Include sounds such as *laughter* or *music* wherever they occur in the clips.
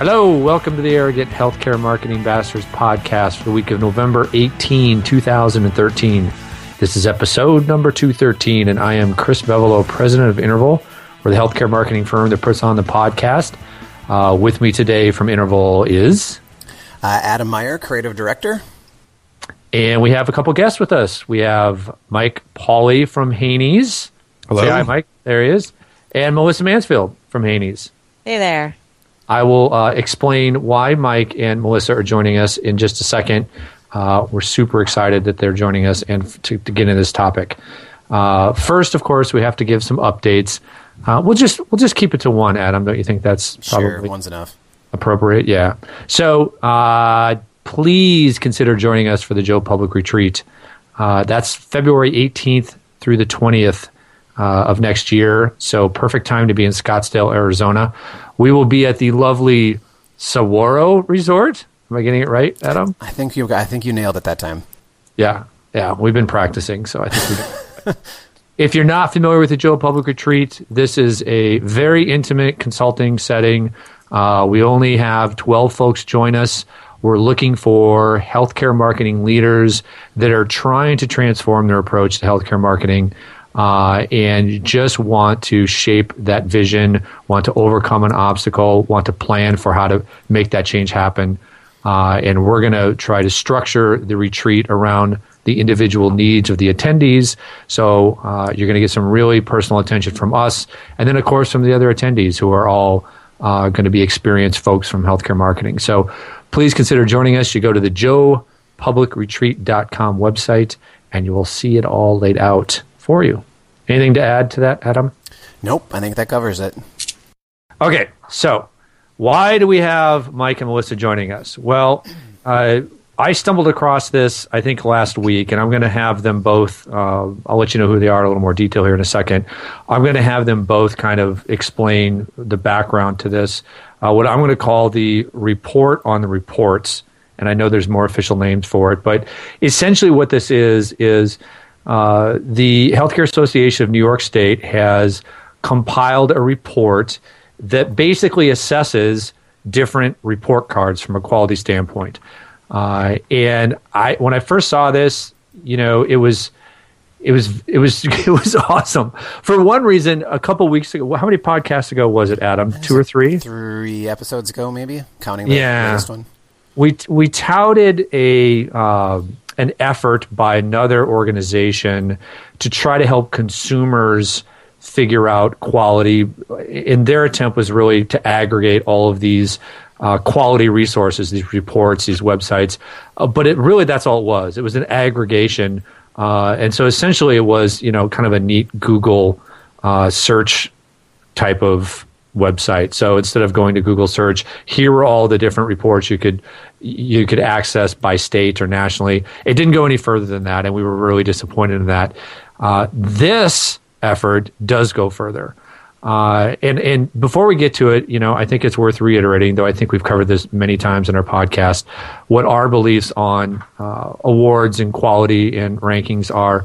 Hello, welcome to the Arrogant Healthcare Marketing Bastards podcast for the week of November 18, 2013. This is episode number 213, and I am Chris Bevolo, president of Interval. We're the healthcare marketing firm that puts on the podcast. Uh, with me today from Interval is uh, Adam Meyer, creative director. And we have a couple guests with us. We have Mike Pauley from HANYS. Hello. Say hi, Mike. There he is. And Melissa Mansfield from HANYS. Hey there. I will uh, explain why Mike and Melissa are joining us in just a second. Uh, we're super excited that they're joining us and f- to, to get into this topic. Uh, first, of course, we have to give some updates. Uh, we'll just we'll just keep it to one, Adam. Don't you think that's probably Sure, one's enough. appropriate? Yeah. So uh, please consider joining us for the Joe Public Retreat. Uh, that's February 18th through the 20th uh, of next year. So perfect time to be in Scottsdale, Arizona. We will be at the lovely Saguaro Resort. Am I getting it right, Adam? I think you. I think you nailed it that time. Yeah, yeah, we've been practicing, so I think we. *laughs* if you're not familiar with the Joe Public Retreat, this is a very intimate consulting setting. Uh, we only have 12 folks join us. We're looking for healthcare marketing leaders that are trying to transform their approach to healthcare marketing uh, and just want to shape that vision, want to overcome an obstacle, want to plan for how to make that change happen. Uh, and we're going to try to structure the retreat around the individual needs of the attendees. So uh, you're going to get some really personal attention from us, and then of course from the other attendees who are all uh, going to be experienced folks from healthcare marketing. So please consider joining us. You go to the joepublicretreat.com website, and you will see it all laid out for you. Anything to add to that, Adam? Nope, I think that covers it. Okay, so why do we have Mike and Melissa joining us? Well, uh, I stumbled across this, I think, last week, and I'm going to have them both. Uh, I'll let you know who they are in a little more detail here in a second. I'm going to have them both kind of explain the background to this, uh, what I'm going to call the report on the reports. And I know there's more official names for it, but essentially what this is is uh, the Healthcare Association of New York State has compiled a report that basically assesses different report cards from a quality standpoint. Uh, and I, when I first saw this, you know, it was, it was, it was, *laughs* it was awesome. For one reason, a couple weeks ago, how many podcasts ago was it, Adam? Two or three? Three episodes ago, maybe counting the Yeah. latest one. we we touted a uh, an effort by another organization to try to help consumers figure out quality. And their attempt was really to aggregate all of these uh, quality resources, these reports, these websites. Uh, but it really that's all it was. It was an aggregation, uh, and so essentially it was you know kind of a neat Google uh, search type of website. So instead of going to Google search, here are all the different reports you could you could access by state or nationally. It didn't go any further than that, and we were really disappointed in that. Uh, this effort does go further. Uh, and and before we get to it, you know, I think it's worth reiterating, though I think we've covered this many times in our podcast, what our beliefs on uh, awards and quality and rankings are.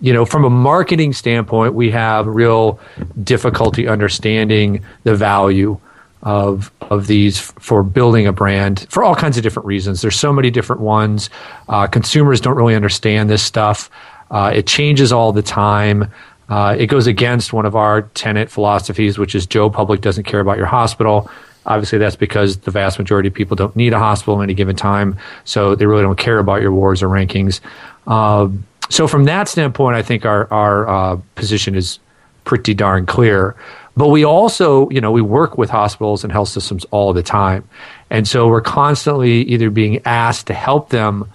You know, from a marketing standpoint, we have real difficulty understanding the value of of these for building a brand for all kinds of different reasons. There's so many different ones. Uh, consumers don't really understand this stuff. Uh, it changes all the time. Uh, it goes against one of our tenant philosophies, which is Joe Public doesn't care about your hospital. Obviously, that's because the vast majority of people don't need a hospital at any given time, so they really don't care about your wars or rankings. Uh, so, from that standpoint, I think our our uh, position is pretty darn clear. But we also, you know, we work with hospitals and health systems all the time, and so we're constantly either being asked to help them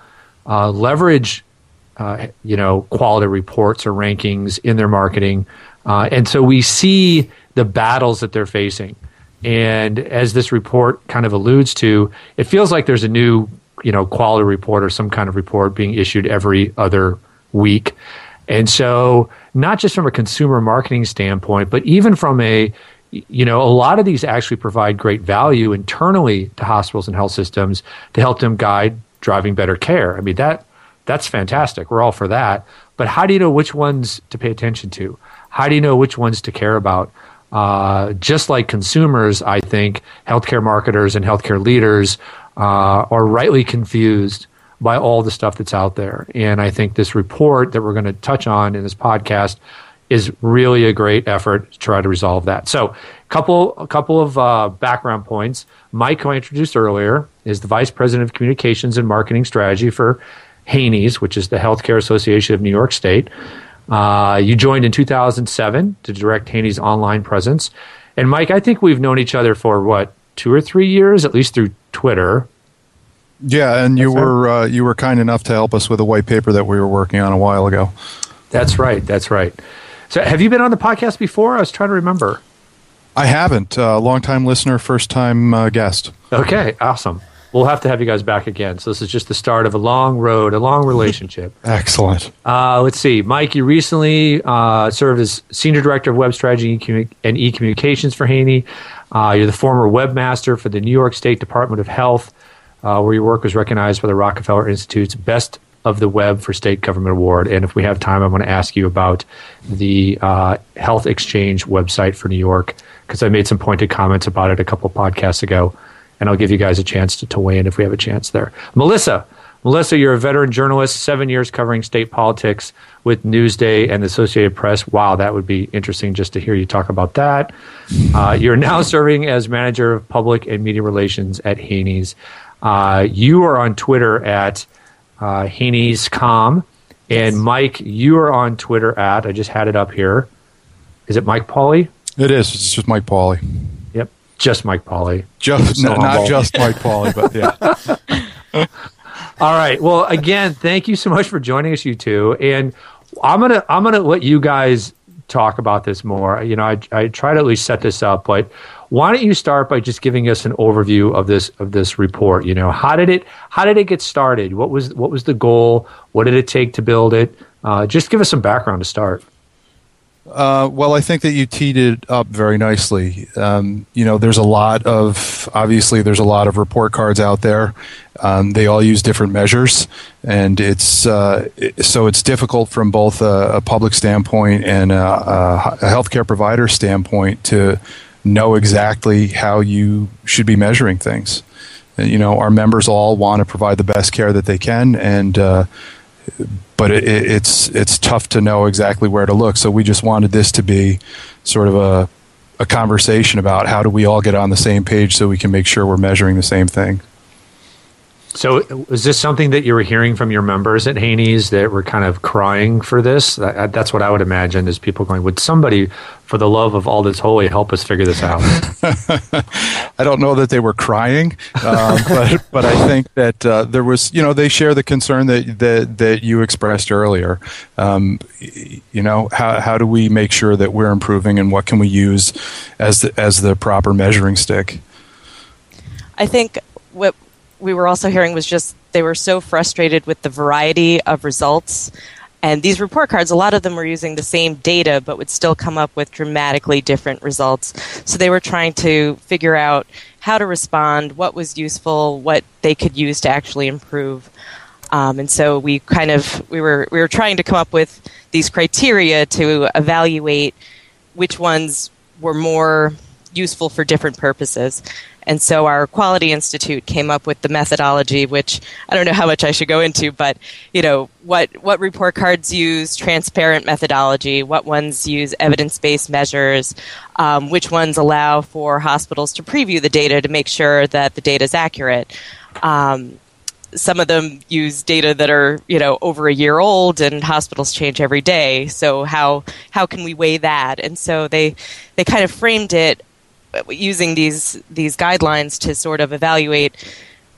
uh, leverage uh, you know, quality reports or rankings in their marketing. Uh, and so we see the battles that they're facing. And as this report kind of alludes to, it feels like there's a new, you know, quality report or some kind of report being issued every other week. And so, not just from a consumer marketing standpoint, but even from a, you know, a lot of these actually provide great value internally to hospitals and health systems to help them guide driving better care. I mean, that that's fantastic. We're all for that. But how do you know which ones to pay attention to? How do you know which ones to care about? uh, just like consumers, I think healthcare marketers and healthcare leaders uh, are rightly confused by all the stuff that's out there. And I think this report that we're going to touch on in this podcast is really a great effort to try to resolve that. So, couple a couple of uh, background points. Mike, who I introduced earlier, is the vice president of communications and marketing strategy for HANYS, which is the Healthcare Association of New York State. Uh, you joined in 2007 to direct HANYS online presence. And Mike, I think we've known each other for what two or three years, at least through Twitter. Yeah, and you were uh, you were kind enough to help us with a white paper that we were working on a while ago. That's right. That's right. So, have you been on the podcast before? I was trying to remember. I haven't. Uh, long time listener, first time uh, guest. Okay, awesome. We'll have to have you guys back again. So this is just the start of a long road, a long relationship. *laughs* Excellent. Uh, let's see, Mike. You recently uh, served as senior director of web strategy and e-communications for Haney. Uh, you're the former webmaster for the New York State Department of Health, uh, where your work was recognized by the Rockefeller Institute's Best of the Web for State Government Award. And if we have time, I want to ask you about the uh, Health Exchange website for New York because I made some pointed comments about it a couple podcasts ago. And I'll give you guys a chance to, to weigh in if we have a chance there. Melissa, Melissa, you're a veteran journalist, seven years covering state politics with Newsday and the Associated Press. Wow, that would be interesting just to hear you talk about that. Uh, you're now serving as manager of public and media relations at HANYS. Uh, you are on Twitter at uh, HANYS Com. And Mike, you are on Twitter at, I just had it up here. Is it Mike Pauley? It is. It's just Mike Pauley. Yep. Just Mike Pauley. Just, so not just Mike Pauley, but yeah. *laughs* All right. Well, again, thank you so much for joining us, you two. And I'm gonna I'm gonna let you guys talk about this more. You know, I I try to at least set this up, but why don't you start by just giving us an overview of this of this report? You know, how did it how did it get started? What was what was the goal? What did it take to build it? Uh, just give us some background to start. Uh, well, I think that you teed it up very nicely. Um, you know, there's a lot of obviously there's a lot of report cards out there. Um, they all use different measures, and it's uh, so it's difficult from both a, a public standpoint and a, a, healthcare provider standpoint to know exactly how you should be measuring things. You know, our members all want to provide the best care that they can, and uh, but it, it's it's tough to know exactly where to look. So we just wanted this to be sort of a a conversation about how do we all get on the same page so we can make sure we're measuring the same thing. So, was this something that you were hearing from your members at HANYS that were kind of crying for this? That's what I would imagine is people going, "Would somebody, for the love of all that's holy, help us figure this out?" *laughs* I don't know that they were crying, uh, *laughs* but but I think that uh, there was, you know, they share the concern that that that you expressed earlier. Um, you know, how how do we make sure that we're improving, and what can we use as the, as the proper measuring stick? I think what we were also hearing was just they were so frustrated with the variety of results. And these report cards, a lot of them were using the same data, but would still come up with dramatically different results. So they were trying to figure out how to respond, what was useful, what they could use to actually improve. Um, and so we kind of we were we were trying to come up with these criteria to evaluate which ones were more useful for different purposes. And so our quality institute came up with the methodology, which I don't know how much I should go into, but you know what what report cards use transparent methodology, what ones use evidence based measures, um, which ones allow for hospitals to preview the data to make sure that the data is accurate. Um, some of them use data that are you know over a year old and hospitals change every day so how how can we weigh that and so they they kind of framed it using these these guidelines to sort of evaluate.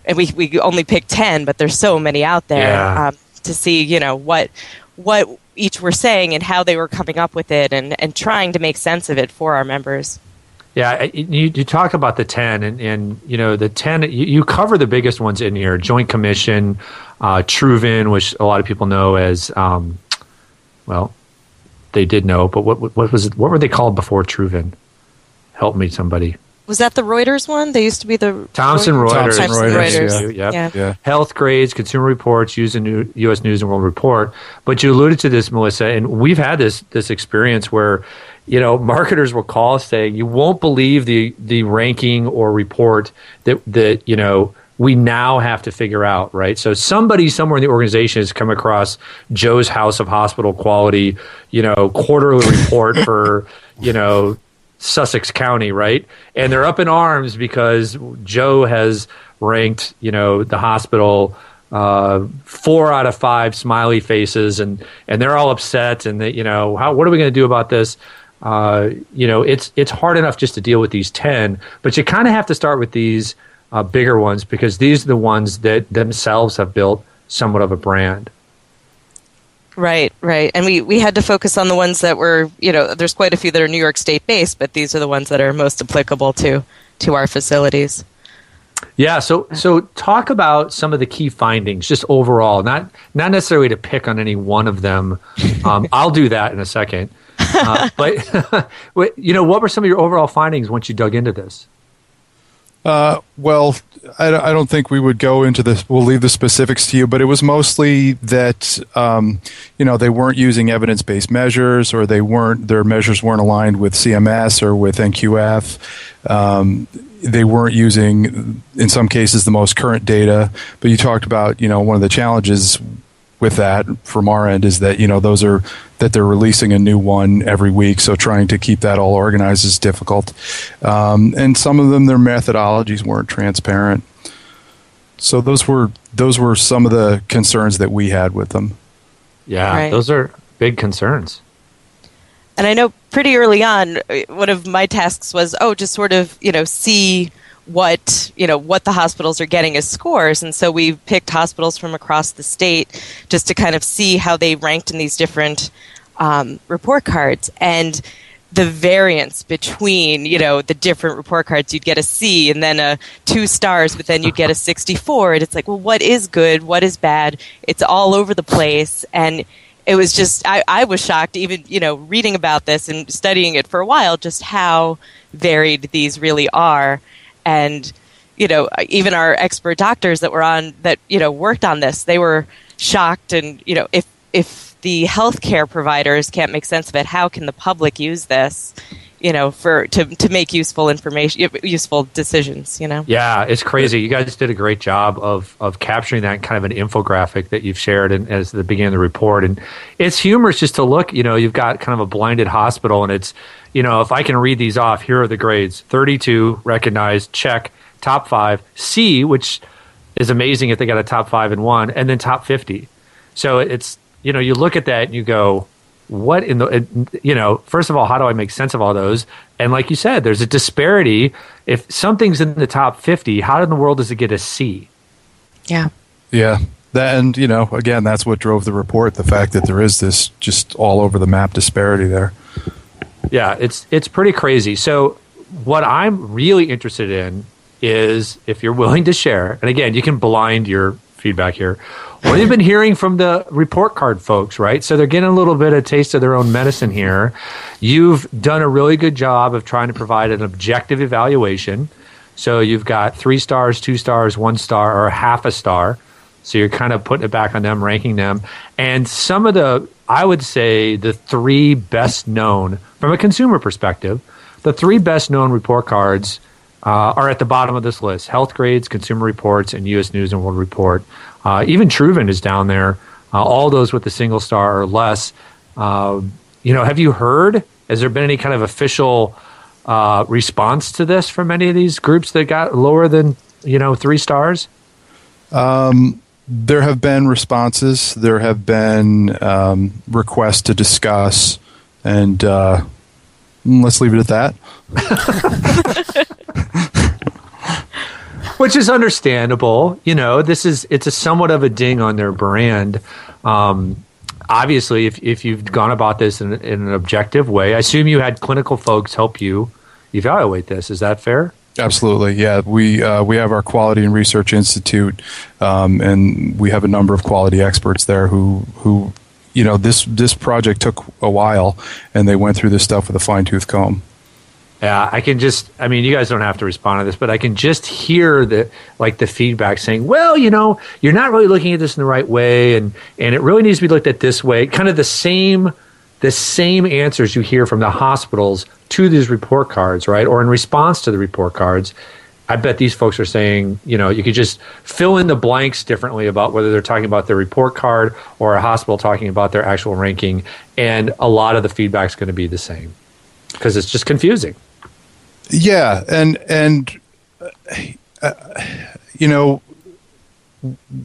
And we we only picked ten, but there's so many out there yeah. um, to see you know what what each were saying and how they were coming up with it and, and trying to make sense of it for our members. Yeah, you, you talk about the 10, and, and you know, the 10, you, you cover the biggest ones in here Joint Commission, uh, Truven, which a lot of people know as, um, well, they did know, but what, what was it, what were they called before Truven? Help me, somebody. was that the Reuters one? They used to be the Thomson Reuters. Thomson Reuters, Reuters. Yep. Yeah. Yeah. Health grades, consumer reports, use in U.S. News and World Report. But you alluded to this, Melissa, and we've had this this experience where you know marketers will call us saying, "You won't believe the the ranking or report that that you know." We now have to figure out, right? So somebody somewhere in the organization has come across Joe's House of Hospital Quality, you know, quarterly report for, you know, Sussex County, right? And they're up in arms because Joe has ranked, you know, the hospital uh, four out of five smiley faces, and and they're all upset, and they, you know, how what are we going to do about this? Uh, you know, it's it's hard enough just to deal with these ten, but you kind of have to start with these uh, bigger ones because these are the ones that themselves have built somewhat of a brand. Right, right. And we, we had to focus on the ones that were, you know, there's quite a few that are New York State based, but these are the ones that are most applicable to, to our facilities. Yeah, so so talk about some of the key findings, just overall, not not necessarily to pick on any one of them. Um, *laughs* I'll do that in a second. Uh, *laughs* but you know, what were some of your overall findings once you dug into this? Uh, well, I, I, don't think we would go into this. We'll leave the specifics to you, but it was mostly that um, you know they weren't using evidence-based measures, or they weren't their measures weren't aligned with CMS or with NQF. Um, they weren't using, in some cases, the most current data. But you talked about, you know, one of the challenges with that from our end is that you know those are that they're releasing a new one every week. So trying to keep that all organized is difficult. Um, and some of them their methodologies weren't transparent. So those were those were some of the concerns that we had with them. Yeah Right. those are big concerns. And I know pretty early on, one of my tasks was, oh, just sort of, you know, see what you know what the hospitals are getting as scores. And so we picked hospitals from across the state just to kind of see how they ranked in these different um, report cards. And the variance between you know the different report cards you'd get a c and then a two stars but then you'd get a *laughs* 64 and it's like well what is good? What is bad? It's all over the place. And it was just I, I was shocked even you know reading about this and studying it for a while just how varied these really are and you know even our expert doctors that were on that you know worked on this they were shocked and you know if if the healthcare providers can't make sense of it how can the public use this you know for to to make useful information useful decisions you know Yeah, it's crazy. You guys did a great job of of capturing that kind of an infographic that you've shared in, as the beginning of the report. And it's humorous just to look. You know, you've got kind of a blinded hospital, and it's you know, if I can read these off, here are the grades: thirty-two recognized, check. Top five, C, which is amazing if they got a top five and one, and then top fifty. So it's you know, you look at that and you go, what in the you know first of all how do i make sense of all those? And like you said there's a disparity. If something's in the top 50 how in the world does it get a c? Yeah. Yeah. That and you know again that's what drove the report the fact that there is this just all over the map disparity there. Yeah it's it's pretty crazy. So what i'm really interested in is if you're willing to share and again you can blind your feedback here what have you been hearing from the report card folks right? So they're getting a little bit of a taste of their own medicine here. You've done a really good job of trying to provide an objective evaluation. So you've got three stars two stars one star or half a star. So you're kind of putting it back on them ranking them. And some of the i would say the three best known from a consumer perspective the three best known report cards uh, are at the bottom of this list health grades consumer reports and us news and world report uh, even Truven is down there. Uh, all those with a single star or less. Uh, you know, have you heard? Has there been any kind of official uh, response to this from any of these groups that got lower than you know three stars? Um, there have been responses. There have been um, requests to discuss, and uh, let's leave it at that. *laughs* *laughs* which is understandable. You know, this is it's a somewhat of a ding on their brand. Um, obviously, if if you've gone about this in, in an objective way, I assume you had clinical folks help you evaluate this. Is that fair? Absolutely, yeah. We uh, we have our Quality and Research Institute, um, and we have a number of quality experts there who who you know this this project took a while, and they went through this stuff with a fine tooth comb. Yeah, I can just. I mean, you guys don't have to respond to this, but I can just hear the like the feedback saying, "Well, you know, you're not really looking at this in the right way, and and it really needs to be looked at this way." Kind of the same, the same answers you hear from the hospitals to these report cards, right? Or in response to the report cards, I bet these folks are saying, you know, you could just fill in the blanks differently about whether they're talking about their report card or a hospital talking about their actual ranking, and a lot of the feedback is going to be the same because it's just confusing. Yeah, and and uh, you know,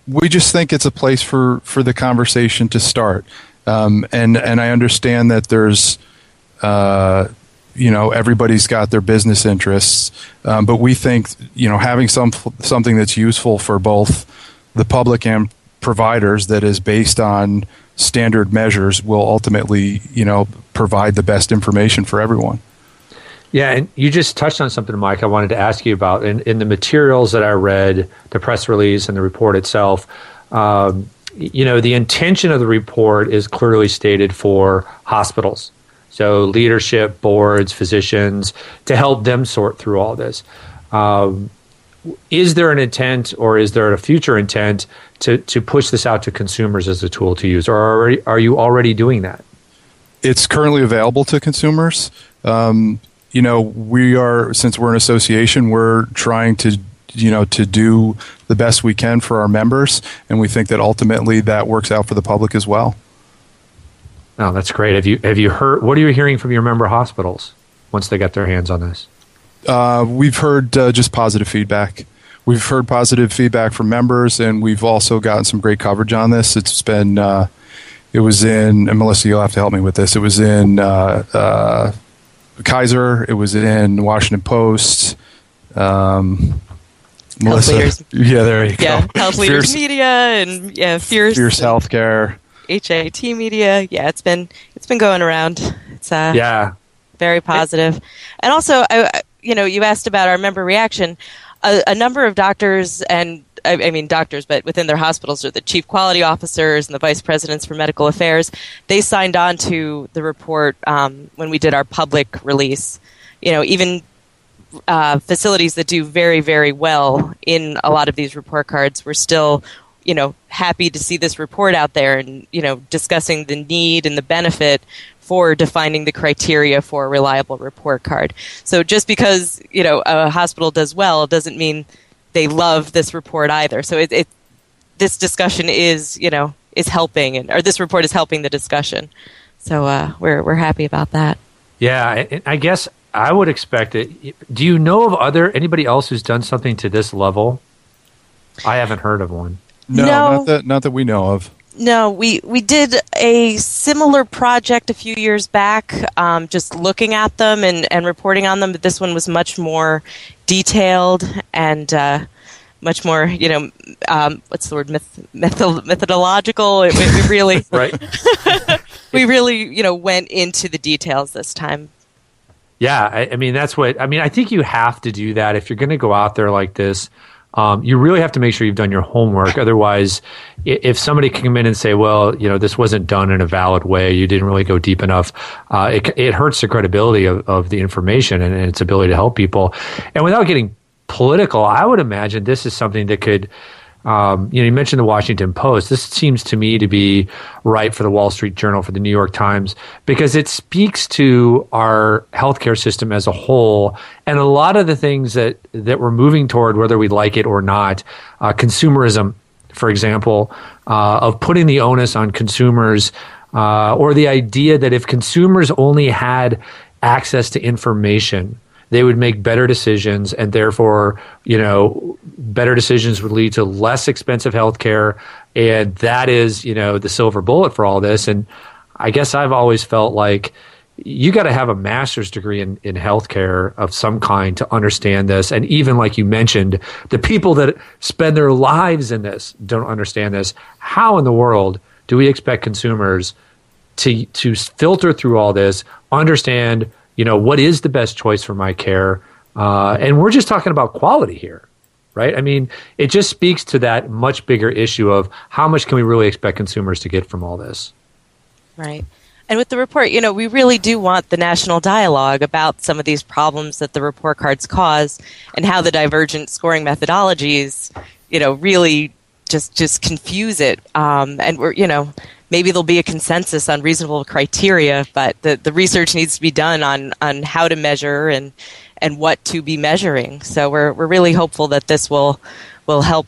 we just think it's a place for for the conversation to start. Um, and and I understand that there's. Uh, you know everybody's got their business interests, um, but we think you know having some something that's useful for both the public and providers that is based on standard measures will ultimately you know provide the best information for everyone. Yeah, and you just touched on something, Mike. I wanted to ask you about in, in the materials that I read, the press release and the report itself. Um, you know, the intention of the report is clearly stated for hospitals, so leadership, boards, physicians, to help them sort through all this. Um, is there an intent, or is there a future intent to to push this out to consumers as a tool to use, or are, are you already doing that? It's currently available to consumers. Um, you know, we are since we're an association, we're trying to you know to do the best we can for our members, and we think that ultimately that works out for the public as well. Oh, that's great. Have you have you heard? What are you hearing from your member hospitals once they get their hands on this? Uh, we've heard uh, just positive feedback. We've heard positive feedback from members, and we've also gotten some great coverage on this. It's been, uh, it was in, and Melissa, you'll have to help me with this. It was in uh, uh, Kaiser. It was in Washington Post. Um, Melissa, Leaders. yeah, there you go Yeah. Health Leaders Media and yeah, Fierce, Fierce Healthcare. HAT Media. Yeah, it's been it's been going around. It's uh, Yeah, very positive. And also, I, I- you know, you asked about our member reaction. A, a number of doctors and I, I mean doctors, but within their hospitals are the chief quality officers and the vice presidents for medical affairs. They signed on to the report um, when we did our public release. You know, even uh, facilities that do very, very well in a lot of these report cards, we're still, you know, happy to see this report out there and, you know, discussing the need and the benefit for defining the criteria for a reliable report card. So just because, you know, a hospital does well doesn't mean they love this report either. So it, it this discussion is, you know, is helping and or this report is helping the discussion. So uh, we're we're happy about that. yeah. I, I guess I would expect it. Do you know of other anybody else who's done something to this level? I haven't heard of one. No, No. not that not that we know of. No, we, we did a similar project a few years back, um, just looking at them and, and reporting on them, but this one was much more detailed and uh, much more, you know, um, what's the word, Myth, metho- methodological. It, we, we really, *laughs* Right? *laughs* we really, you know, went into the details this time. Yeah, I, I mean that's what I mean. I think you have to do that if you're going to go out there like this. Um, you really have to make sure you've done your homework. Otherwise, if somebody can come in and say, "Well, you know, this wasn't done in a valid way. You didn't really go deep enough," uh, it, it hurts the credibility of, of the information and, and its ability to help people. And without getting political, I would imagine this is something that could. Um, you know, you mentioned the Washington Post. This seems to me to be right for the Wall Street Journal, for the New York Times, because it speaks to our healthcare system as a whole and a lot of the things that that we're moving toward, whether we like it or not. Uh, consumerism, for example, uh, of putting the onus on consumers, uh, or the idea that if consumers only had access to information they would make better decisions and therefore you know better decisions would lead to less expensive health care and that is you know the silver bullet for all this and i guess i've always felt like you got to have a master's degree in, in healthcare of some kind to understand this. And even like you mentioned, the people that spend their lives in this don't understand this. How in the world do we expect consumers to to filter through all this, understand, you know, what is the best choice for my care? Uh, and we're just talking about quality here, right? I mean, it just speaks to that much bigger issue of how much can we really expect consumers to get from all this. Right. And with the report, you know, we really do want the national dialogue about some of these problems that the report cards cause and how the divergent scoring methodologies, you know, really just just confuse it. Um, and we're, you know, maybe there'll be a consensus on reasonable criteria, but the, the research needs to be done on, on how to measure and and what to be measuring. So we're we're really hopeful that this will will help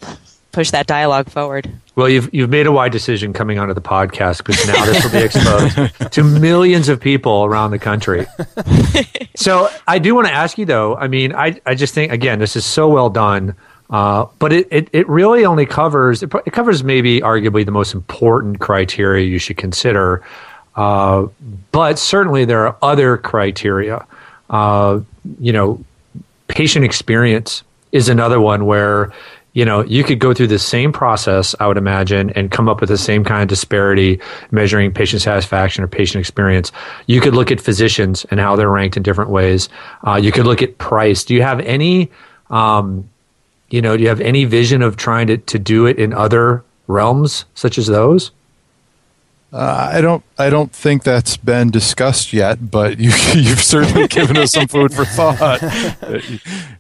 push that dialogue forward. Well, you've you've made a wide decision coming onto the podcast because now this will be exposed *laughs* to millions of people around the country. *laughs* so I do want to ask you though. I mean, I I just think again this is so well done. Uh, but it, it, it, really only covers it, it, covers maybe arguably the most important criteria you should consider. Uh, but certainly there are other criteria. Uh, you know, patient experience is another one where you know, you could go through the same process, I would imagine, and come up with the same kind of disparity measuring patient satisfaction or patient experience. You could look at physicians and how they're ranked in different ways. Uh, you could look at price. Do you have any, um, you know, do you have any vision of trying to, to do it in other realms such as those? Uh, I don't. I don't think that's been discussed yet, but *laughs* you, have certainly given us some food for thought.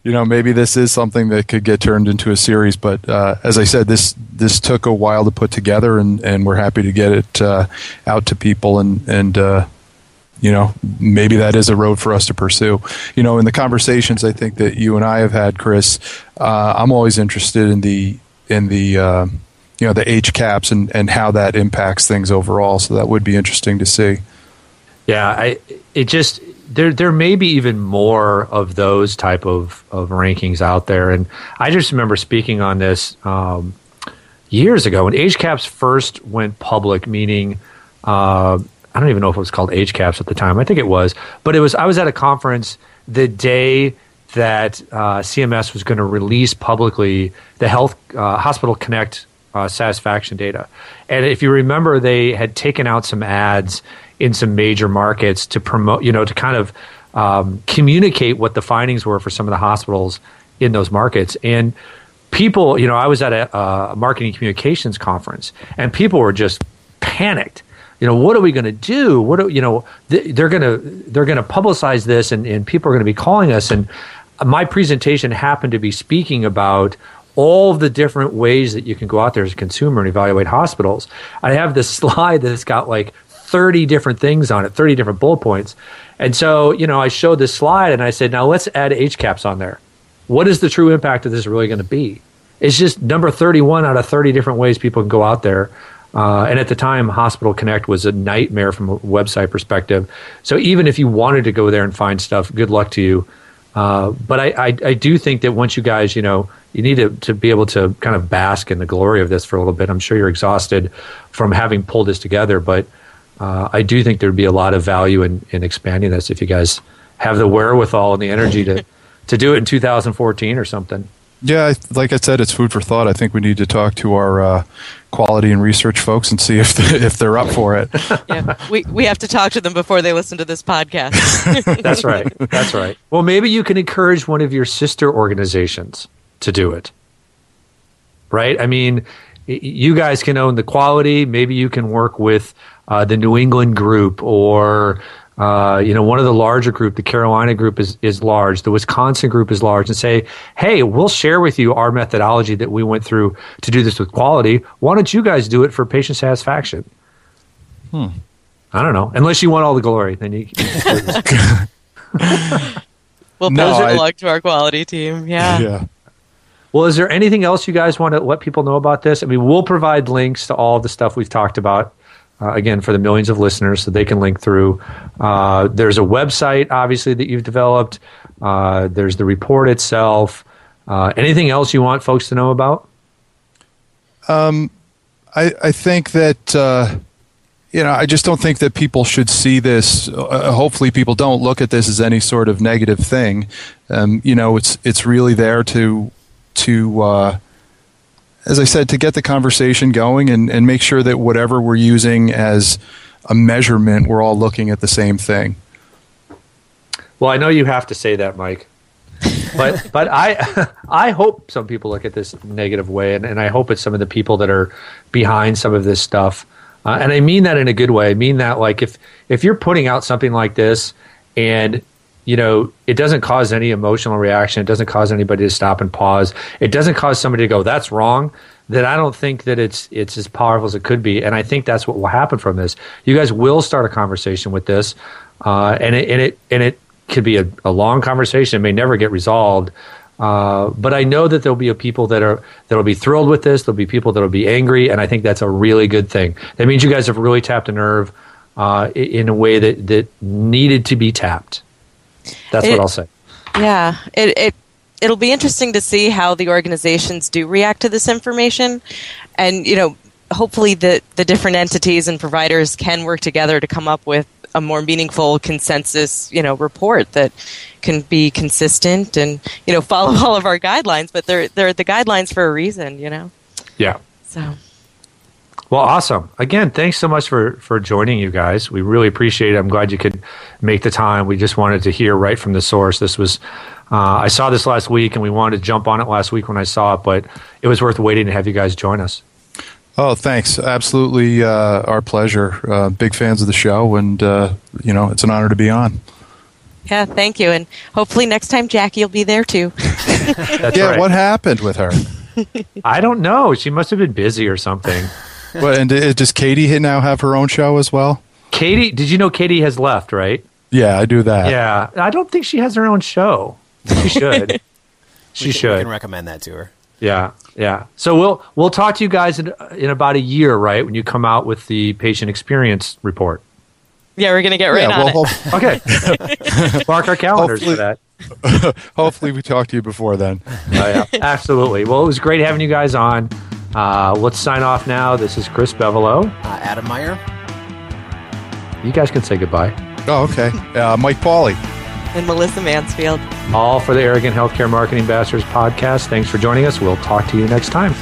you know, maybe this is something that could get turned into a series. But uh, as I said, this this took a while to put together, and, and we're happy to get it uh, out to people. And and uh, you know, maybe that is a road for us to pursue. You know, in the conversations I think that you and I have had, Chris, uh, I'm always interested in the in the uh, you know the HCAHPS and, and how that impacts things overall. So that would be interesting to see. Yeah, I it just there there may be even more of those type of, of rankings out there, and I just remember speaking on this um, years ago when HCAHPS first went public, meaning. Uh, I don't even know if it was called HCAHPS at the time. I think it was, but it was. I was at a conference the day that uh, CMS was going to release publicly the Health uh, Hospital Connect uh, satisfaction data. And if you remember, they had taken out some ads in some major markets to promote, you know, to kind of um, communicate what the findings were for some of the hospitals in those markets. And people, you know, I was at a, a marketing communications conference, and people were just panicked. You know, what are we going to do? What are, you know, they're going to they're going to publicize this, and, and people are going to be calling us. And my presentation happened to be speaking about all the different ways that you can go out there as a consumer and evaluate hospitals. I have this *laughs* slide that's got like 30 different things on it, 30 different bullet points. And so, you know, I showed this slide and I said, now let's add HCAHPS on there. What is the true impact of this really going to be? It's just number 31 out of 30 different ways people can go out there. Uh, and at the time, Hospital Connect was a nightmare from a website perspective. So even if you wanted to go there and find stuff, good luck to you. Uh, but I, I, I do think that once you guys, you know, you need to, to be able to kind of bask in the glory of this for a little bit. I'm sure you're exhausted from having pulled this together, but uh, I do think there'd be a lot of value in, in expanding this if you guys have the wherewithal and the energy to, to do it in 2014 or something. Yeah, like I said, it's food for thought. I think we need to talk to our uh, quality and research folks and see if they, *laughs* if they're up for it. *laughs* yeah, we we have to talk to them before they listen to this podcast. *laughs* That's right. That's right. Well, maybe you can encourage one of your sister organizations to do it. Right? I mean, you guys can own the quality. Maybe you can work with uh, the New England group or uh, you know, one of the larger group, the Carolina group is, is large, the Wisconsin group is large, and say, hey, we'll share with you our methodology that we went through to do this with quality. Why don't you guys do it for patient satisfaction? Hmm. I don't know. Unless you want all the glory, then you. *laughs* we'll no, post it along to our quality team. Yeah. Yeah. Well, is there anything else you guys want to let people know about this? I mean, we'll provide links to all of the stuff we've talked about. Uh, again, for the millions of listeners, so they can link through. Uh, there's a website, obviously, that you've developed. Uh, there's the report itself. Uh, anything else you want folks to know about? Um, I, I think that uh, you know, I just don't think that people should see this. Uh, hopefully, people don't look at this as any sort of negative thing. Um, you know, it's it's really there to to, uh, as I said, to get the conversation going and, and make sure that whatever we're using as a measurement, we're all looking at the same thing. Well, I know you have to say that, Mike. but *laughs* but I *laughs* I hope some people look at this negative way, and, and I hope it's some of the people that are behind some of this stuff Uh, and I mean that in a good way. I mean that like if if you're putting out something like this and you know it doesn't cause any emotional reaction, it doesn't cause anybody to stop and pause, it doesn't cause somebody to go that's wrong, then I don't think that it's it's as powerful as it could be. And I think that's what will happen from this. You guys will start a conversation with this, uh, and it and it and it could be a, a long conversation. It may never get resolved. Uh, but I know that there'll be people that are that'll be thrilled with this. There'll be people that'll be angry, and I think that's a really good thing. That means you guys have really tapped a nerve uh, in a way that that needed to be tapped. That's it, what I'll say. Yeah, it, it it'll be interesting to see how the organizations do react to this information, and you know, hopefully the the different entities and providers can work together to come up with a more meaningful consensus, you know, report that can be consistent and you know follow *laughs* all of our guidelines. But they're they're the guidelines for a reason, you know. Yeah. So. Well, awesome. Again, thanks so much for for joining you guys. We really appreciate it. I'm glad you could make the time. We just wanted to hear right from the source. This was uh, I saw this last week, and we wanted to jump on it last week when I saw it, but it was worth waiting to have you guys join us. Oh, thanks. Absolutely uh, our pleasure. Uh, big fans of the show, and, uh, you know, it's an honor to be on. Yeah, thank you. And hopefully next time Jackie will be there too. *laughs* yeah, right. what happened with her? *laughs* I don't know. She must have been busy or something. But and does Katie now have her own show as well? Katie, did you know Katie has left, right? Yeah, I do that. Yeah, I don't think she has her own show. She should. *laughs* she we can, should. We can recommend that to her. Yeah, yeah. So we'll we'll talk to you guys in, in about a year, right? When you come out with the patient experience report. Yeah, we're gonna get right yeah, on well, it. okay, *laughs* mark our calendars hopefully, for that. hopefully, we talk to you before then. Oh, yeah, absolutely. Well, it was great having you guys on. Uh, let's sign off now. This is Chris Bevolo. Uh, Adam Meyer. You guys can say goodbye. Oh, okay. Uh, Mike Pauley and Melissa Mansfield. All for the Arrogant Healthcare Marketing Bastards podcast. Thanks for joining us. We'll talk to you next time.